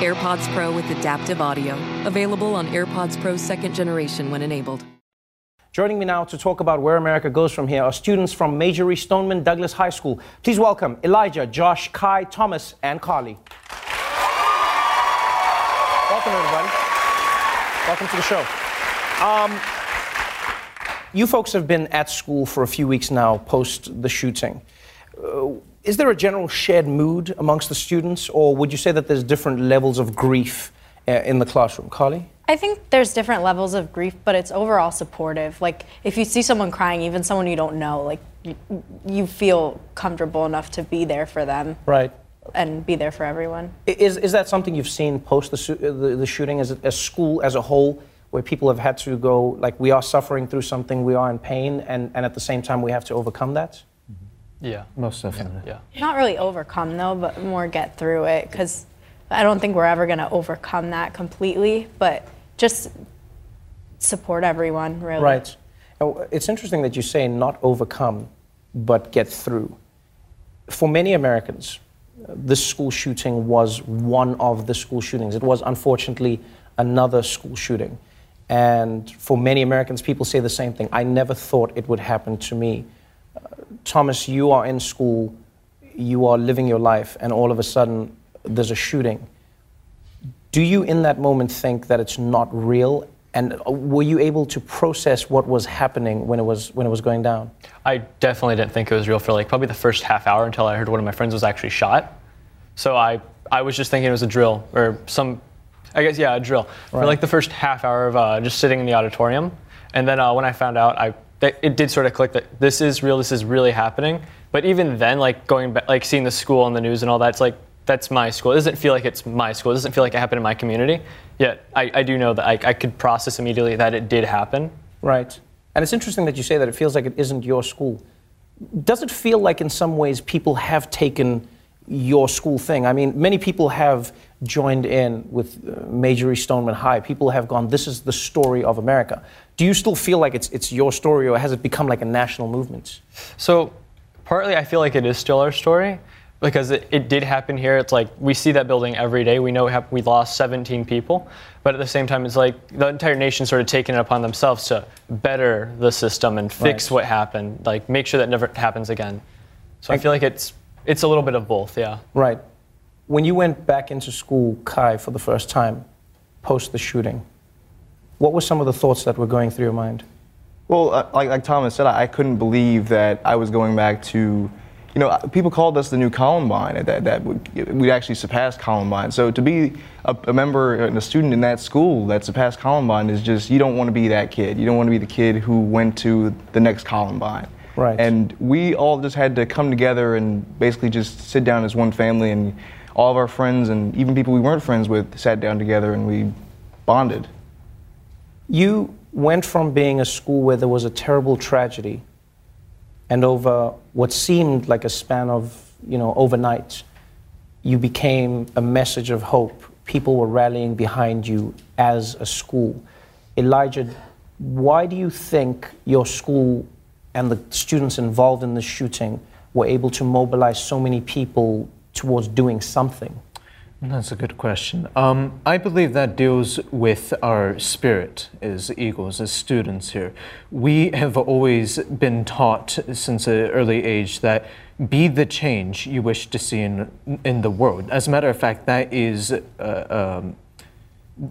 AirPods Pro with adaptive audio. Available on AirPods Pro second generation when enabled. Joining me now to talk about where America goes from here are students from Marjory Stoneman Douglas High School. Please welcome Elijah, Josh, Kai, Thomas, and Carly. Welcome, everybody. Welcome to the show. Um, you folks have been at school for a few weeks now post the shooting. Uh, is there a general shared mood amongst the students, or would you say that there's different levels of grief uh, in the classroom? Carly? I think there's different levels of grief, but it's overall supportive. Like if you see someone crying, even someone you don't know, like you, you feel comfortable enough to be there for them. Right. And be there for everyone. Is, is that something you've seen post the, the, the shooting as a, as school as a whole, where people have had to go, like, we are suffering through something, we are in pain, and, and at the same time we have to overcome that? Yeah, most definitely. Yeah. Not really overcome though, but more get through it because I don't think we're ever going to overcome that completely, but just support everyone, really. Right. It's interesting that you say not overcome, but get through. For many Americans, this school shooting was one of the school shootings. It was unfortunately another school shooting. And for many Americans, people say the same thing. I never thought it would happen to me. Thomas, you are in school, you are living your life, and all of a sudden there's a shooting. Do you, in that moment, think that it's not real? And were you able to process what was happening when it was when it was going down? I definitely didn't think it was real for like probably the first half hour until I heard one of my friends was actually shot. So I I was just thinking it was a drill or some, I guess yeah, a drill Right. for like the first half hour of uh, just sitting in the auditorium, and then uh, when I found out, I that it did sort of click that this is real, this is really happening. But even then, like going back, like seeing the school on the news and all that, it's like that's my school. It doesn't feel like it's my school. It doesn't feel like it happened in my community. Yet I, I do know that I, I could process immediately that it did happen. Right. And it's interesting that you say that it feels like it isn't your school. Does it feel like, in some ways, people have taken your school thing? I mean, many people have joined in with uh, Marjory Stoneman High. People have gone, this is the story of America. Do you still feel like it's, it's your story, or has it become like a national movement? So, partly I feel like it is still our story because it, it did happen here. It's like we see that building every day. We know it hap- we lost 17 people, but at the same time, it's like the entire nation sort of taking it upon themselves to better the system and fix Right. what happened, like make sure that never happens again. So I feel like it's it's a little bit of both, yeah. Right. When you went back into school, Kai, for the first time, post the shooting, what were some of the thoughts that were going through your mind? Well, uh, like, like Thomas said, I, I couldn't believe that I was going back to, you know, uh, people called us the new Columbine, that, that we- we'd actually surpassed Columbine. So to be a, a member and a student in that school that surpassed Columbine is just, you don't want to be that kid. You don't want to be the kid who went to the next Columbine. Right. And we all just had to come together and basically just sit down as one family, and all of our friends and even people we weren't friends with sat down together and we bonded. You went from being a school where there was a terrible tragedy, and over what seemed like a span of, you know, overnight, you became a message of hope. People were rallying behind you as a school. Elijah, why do you think your school and the students involved in the shooting were able to mobilize so many people towards doing something? That's a good question. Um, I believe that deals with our spirit as Eagles, as students here. We have always been taught since an early age that be the change you wish to see in, in the world. As a matter of fact, that is uh, um,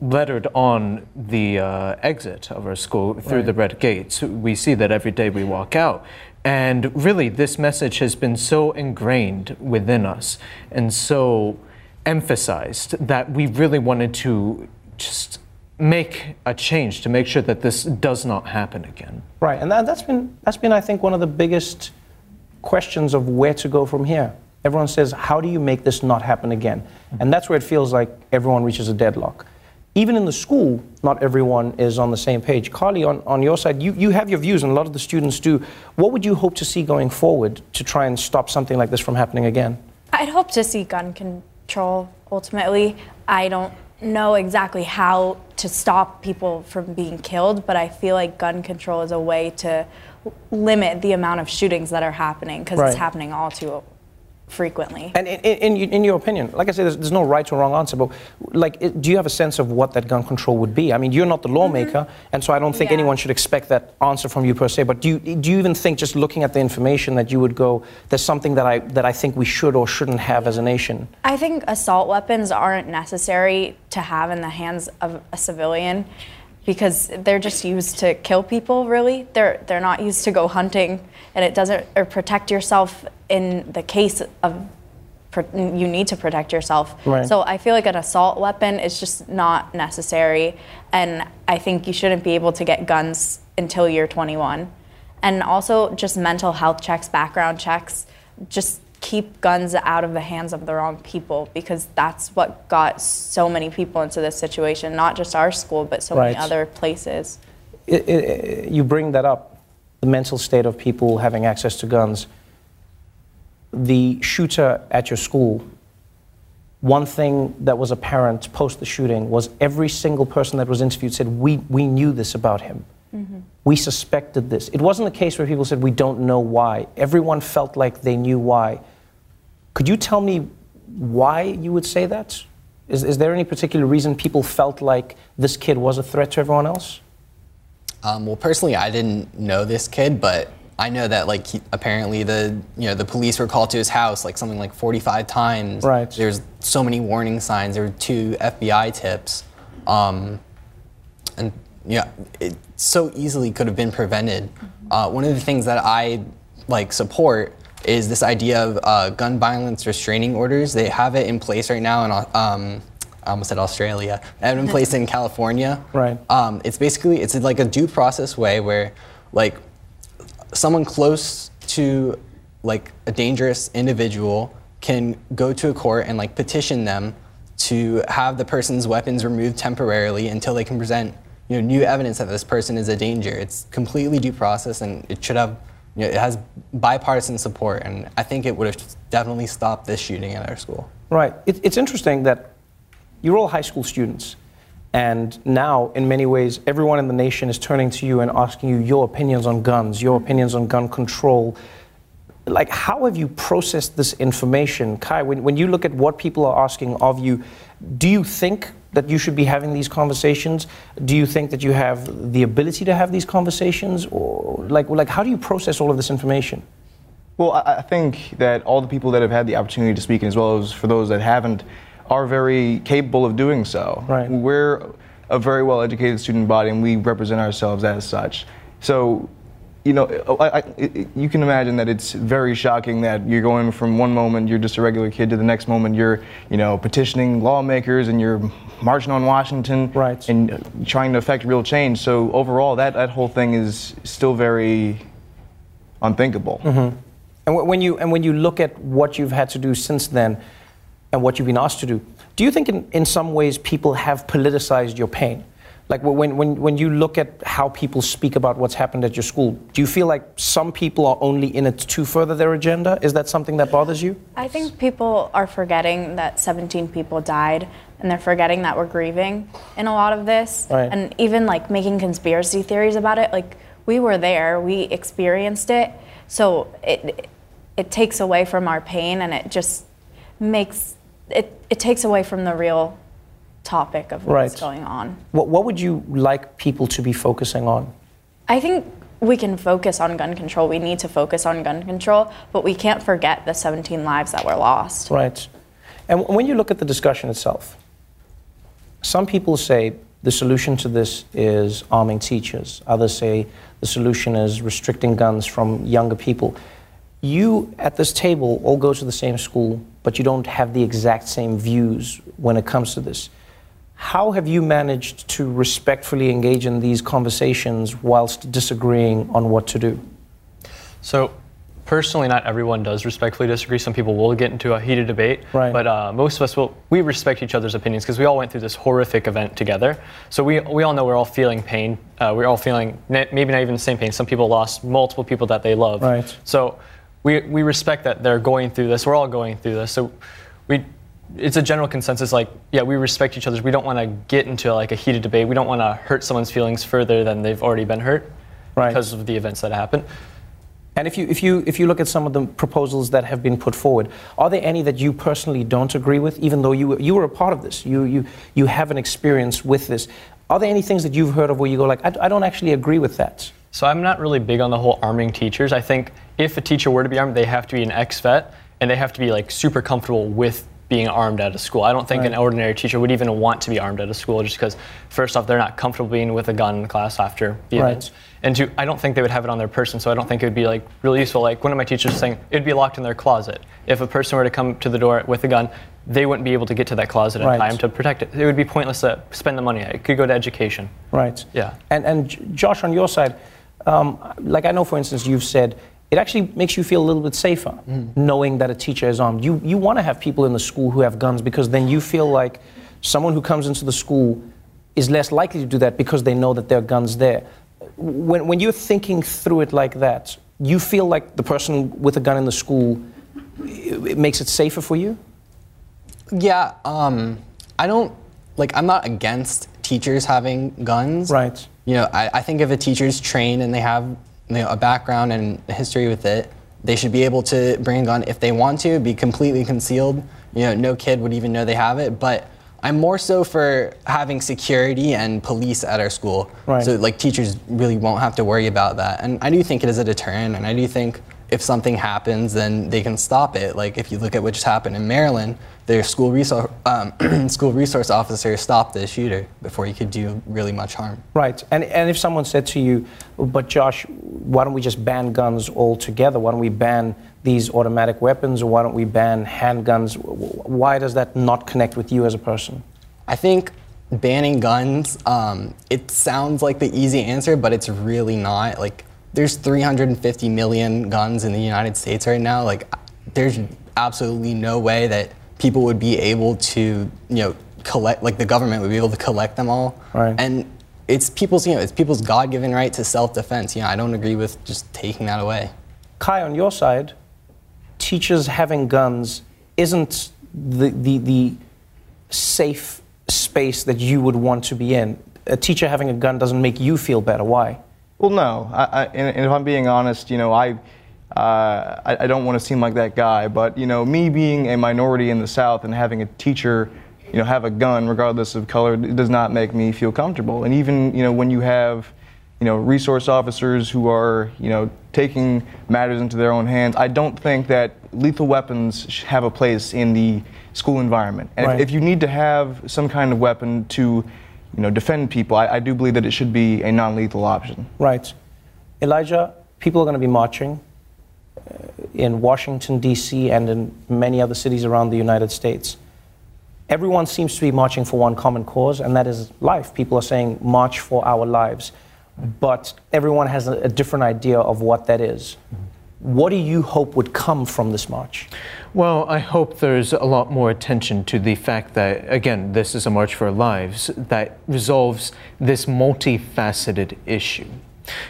lettered on the uh, exit of our school through Right. the red gates. We see that every day we walk out. And really, this message has been so ingrained within us and so emphasized that we really wanted to just make a change to make sure that this does not happen again. Right, and that, that's been that's been I think one of the biggest questions of where to go from here. Everyone says, how do you make this not happen again? And that's where it feels like everyone reaches a deadlock. Even in the school, not everyone is on the same page. Carly, on, on your side, you, you have your views, and a lot of the students do. What would you hope to see going forward to try and stop something like this from happening again? I'd hope to see gun control ultimately. I don't know exactly how to stop people from being killed, but I feel like gun control is a way to limit the amount of shootings that are happening because Right. it's happening all too frequently. And in, in, in, your opinion, like I said, there's, there's no right or wrong answer, but like, do you have a sense of what that gun control would be? I mean, you're not the lawmaker, and so I don't think Mm-hmm. Yeah. anyone should expect that answer from you per se. But do you, do you even think, just looking at the information, that you would go, there's something that I, that I think we should or shouldn't have as a nation? I think assault weapons aren't necessary to have in the hands of a civilian because they're just used to kill people really. They're they're not used to go hunting and it doesn't or protect yourself in the case of you need to protect yourself. Right. So I feel like an assault weapon is just not necessary and I think you shouldn't be able to get guns until you're 21. And also just mental health checks, background checks, just keep guns out of the hands of the wrong people because that's what got so many people into this situation, not just our school, but so Right. many other places. It, it, you bring that up, the mental state of people having access to guns. The shooter at your school, one thing that was apparent post the shooting was every single person that was interviewed said, We, we knew this about him. Mm-hmm. We suspected this. It wasn't a case where people said, We don't know why. Everyone felt like they knew why. Could you tell me why you would say that? Is, is there any particular reason people felt like this kid was a threat to everyone else? Um, well, personally, I didn't know this kid, but I know that like he, apparently the you know the police were called to his house like something like 45 times. Right. There's so many warning signs. There were two FBI tips, um, and yeah, it so easily could have been prevented. Uh, one of the things that I like support is this idea of uh, gun violence restraining orders. They have it in place right now in um, I almost said Australia. They have it in place in California. Right. Um, it's basically it's like a due process way where like someone close to like a dangerous individual can go to a court and like petition them to have the person's weapons removed temporarily until they can present you know new evidence that this person is a danger. It's completely due process and it should have it has bipartisan support and I think it would have definitely stopped this shooting at our school. Right. It, it's interesting that you're all high school students, and now, in many ways, everyone in the nation is turning to you and asking you your opinions on guns, your opinions on gun control. Like, how have you processed this information? Kai, when, when you look at what people are asking of you, do you think that you should be having these conversations? Do you think that you have the ability to have these conversations? Or, like, like how do you process all of this information? Well, I I think that all the people that have had the opportunity to speak, as well as for those that haven't, are very capable of doing so. Right. We're a very well educated student body, and we represent ourselves as such. So, you know, I, I, it- you can imagine that it's very shocking that you're going from one moment you're just a regular kid to the next moment you're, you know, petitioning lawmakers and you're marching on Washington Right. and uh, trying to affect real change. So overall, that, that whole thing is still very unthinkable. And wh- when you and when you look at what you've had to do since then, and what you've been asked to do, do you think in, in some ways people have politicized your pain? Like when, when when you look at how people speak about what's happened at your school, do you feel like some people are only in it to further their agenda? Is that something that bothers you? I think people are forgetting that 17 people died and they're forgetting that we're grieving in a lot of this. Right. And even like making conspiracy theories about it. Like we were there, we experienced it. So it it takes away from our pain and it just makes it it takes away from the real topic of what's Right. going on. What what would you like people to be focusing on? I think we can focus on gun control. We need to focus on gun control, but we can't forget the 17 lives that were lost. Right. And when you look at the discussion itself, some people say the solution to this is arming teachers. Others say the solution is restricting guns from younger people. You at this table all go to the same school, but you don't have the exact same views when it comes to this. How have you managed to respectfully engage in these conversations whilst disagreeing on what to do? So, personally, not everyone does respectfully disagree. Some people will get into a heated debate, Right. but uh, most of us will. We respect each other's opinions because we all went through this horrific event together. So we we all know we're all feeling pain. Uh, we're all feeling maybe not even the same pain. Some people lost multiple people that they love. Right. So we we respect that they're going through this. We're all going through this. So we. It's a general consensus, like, yeah, we respect each other. We don't want to get into like a heated debate. We don't want to hurt someone's feelings further than they've already been hurt Right. because of the events that happened. And if you, if, you, if you look at some of the proposals that have been put forward, are there any that you personally don't agree with, even though you, were- you were a part of this? You, you, you have an experience with this. Are there any things that you've heard of where you go, like, I, I don't actually agree with that? So I'm not really big on the whole arming teachers. I think if a teacher were to be armed, they have to be an ex-vet and they have to be like super comfortable with being armed at a school. I don't think an ordinary teacher would even want to be armed at a school just because first off they're not comfortable being with a gun in class after the Right. events. And two, I don't think they would have it on their person, so I don't think it would be like really useful. Like one of my teachers was saying it'd be locked in their closet. If a person were to come to the door with a gun, they wouldn't be able to get to that closet in Right. time to protect it. It would be pointless to spend the money. It could go to education. Right. Yeah. And, and Josh, on your side, um, like I know, for instance, you've said it actually makes you feel a little bit safer knowing that a teacher is armed. You, you want to have people in the school who have guns because then you feel like someone who comes into the school is less likely to do that because they know that there are guns there. When, when you're thinking through it like that, you feel like the person with a gun in the school, it, it makes it safer for you? Yeah, um, I don't like. I'm not against teachers having guns. Right. You know, I, I think if a teacher's trained and they have you know, a background and a history with it, they should be able to bring a gun if they want to, be completely concealed. You know, no kid would even know they have it. But I'm more so for having security and police at our school. Right. So like teachers really won't have to worry about that. And I do think it is a deterrent, and I do think if something happens, then they can stop it. Like if you look at what just happened in Maryland, their school resource um, school resource officer stopped the shooter before he could do really much harm. Right. And, and if someone said to you, but Josh, why don't we just ban guns altogether? Why don't we ban these automatic weapons or why don't we ban handguns? Why does that not connect with you as a person? I think banning guns, um, it sounds like the easy answer, but it's really not. Like, there's 350 million guns in the United States right now. Like, there's absolutely no way that people would be able to, you know, collect, like, the government would be able to collect them all. Right. And it's people's, you know, it's people's God-given right to self-defense. You know, I don't agree with just taking that away. Kai, on your side, teachers having guns isn't the, the, the safe space that you would want to be in. A teacher having a gun doesn't make you feel better. Why? Well, no. I, I, and, and if I'm being honest, you know, I, uh, I, I don't want to seem like that guy, but you know, me being a minority in the South and having a teacher, you know, have a gun regardless of color, does not make me feel comfortable. And even, you know, when you have, you know, resource officers who are, you know, taking matters into their own hands, I don't think that lethal weapons have a place in the school environment. And Right. if, if you need to have some kind of weapon to, you know, defend people, I, I do believe that it should be a non-lethal option. Right. Elijah, people are going to be marching Uh, in Washington, D.C., and in many other cities around the United States. Everyone seems to be marching for one common cause, and that is life. People are saying, march for our lives. But everyone has a, different idea of what that is. What do you hope would come from this march? Well, I hope there's a lot more attention to the fact that, again, this is a March for Lives that resolves this multifaceted issue.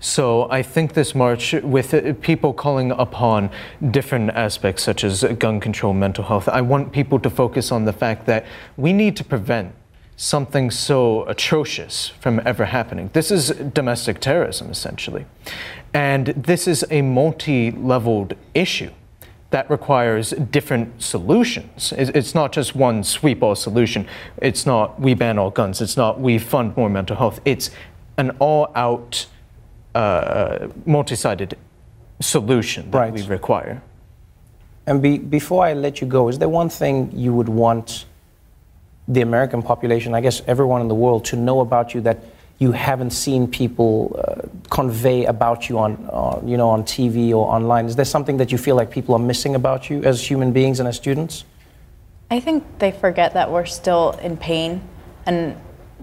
So I think this march, with uh, people calling upon different aspects such as gun control, mental health, I want people to focus on the fact that we need to prevent something so atrocious from ever happening. This is domestic terrorism, essentially. And this is a multi leveled issue that requires different solutions. It's not just one sweep all solution. It's not we ban all guns. It's not we fund more mental health. It's an all out, uh, multi sided solution that Right. we require. And be, before I let you go, is there one thing you would want the American population, I guess everyone in the world, to know about you that you haven't seen people uh, convey about you on, uh, you know, on TV or online? Is there something that you feel like people are missing about you as human beings and as students? I think they forget that we're still in pain, and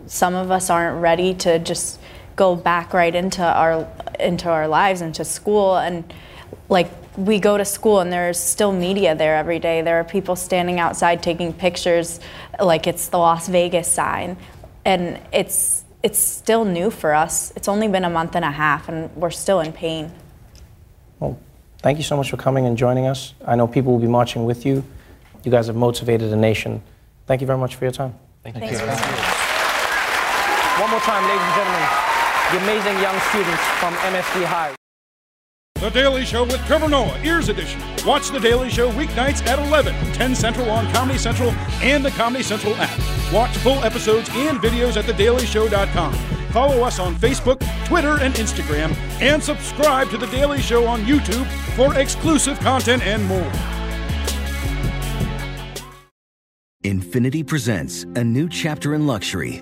some of us aren't ready to just go back right into our into our lives, into school, and like we go to school and there's still media there every day. There are people standing outside taking pictures, like it's the Las Vegas sign, and it's it's still new for us. It's only been a month and a half, and we're still in pain. Well, thank you so much for coming and joining us. I know people will be marching with you. You guys have motivated a nation. Thank you very much for your time. Thank Thanks you. for having. One more time, ladies and gentlemen, the amazing young students from MSD High. The Daily Show with Trevor Noah, Ears Edition. Watch The Daily Show weeknights at 11, 10 Central on Comedy Central and the Comedy Central app. Watch full episodes and videos at thedailyshow.com. Follow us on Facebook, Twitter, and Instagram, and subscribe to The Daily Show on YouTube for exclusive content and more. Infiniti presents a new chapter in luxury,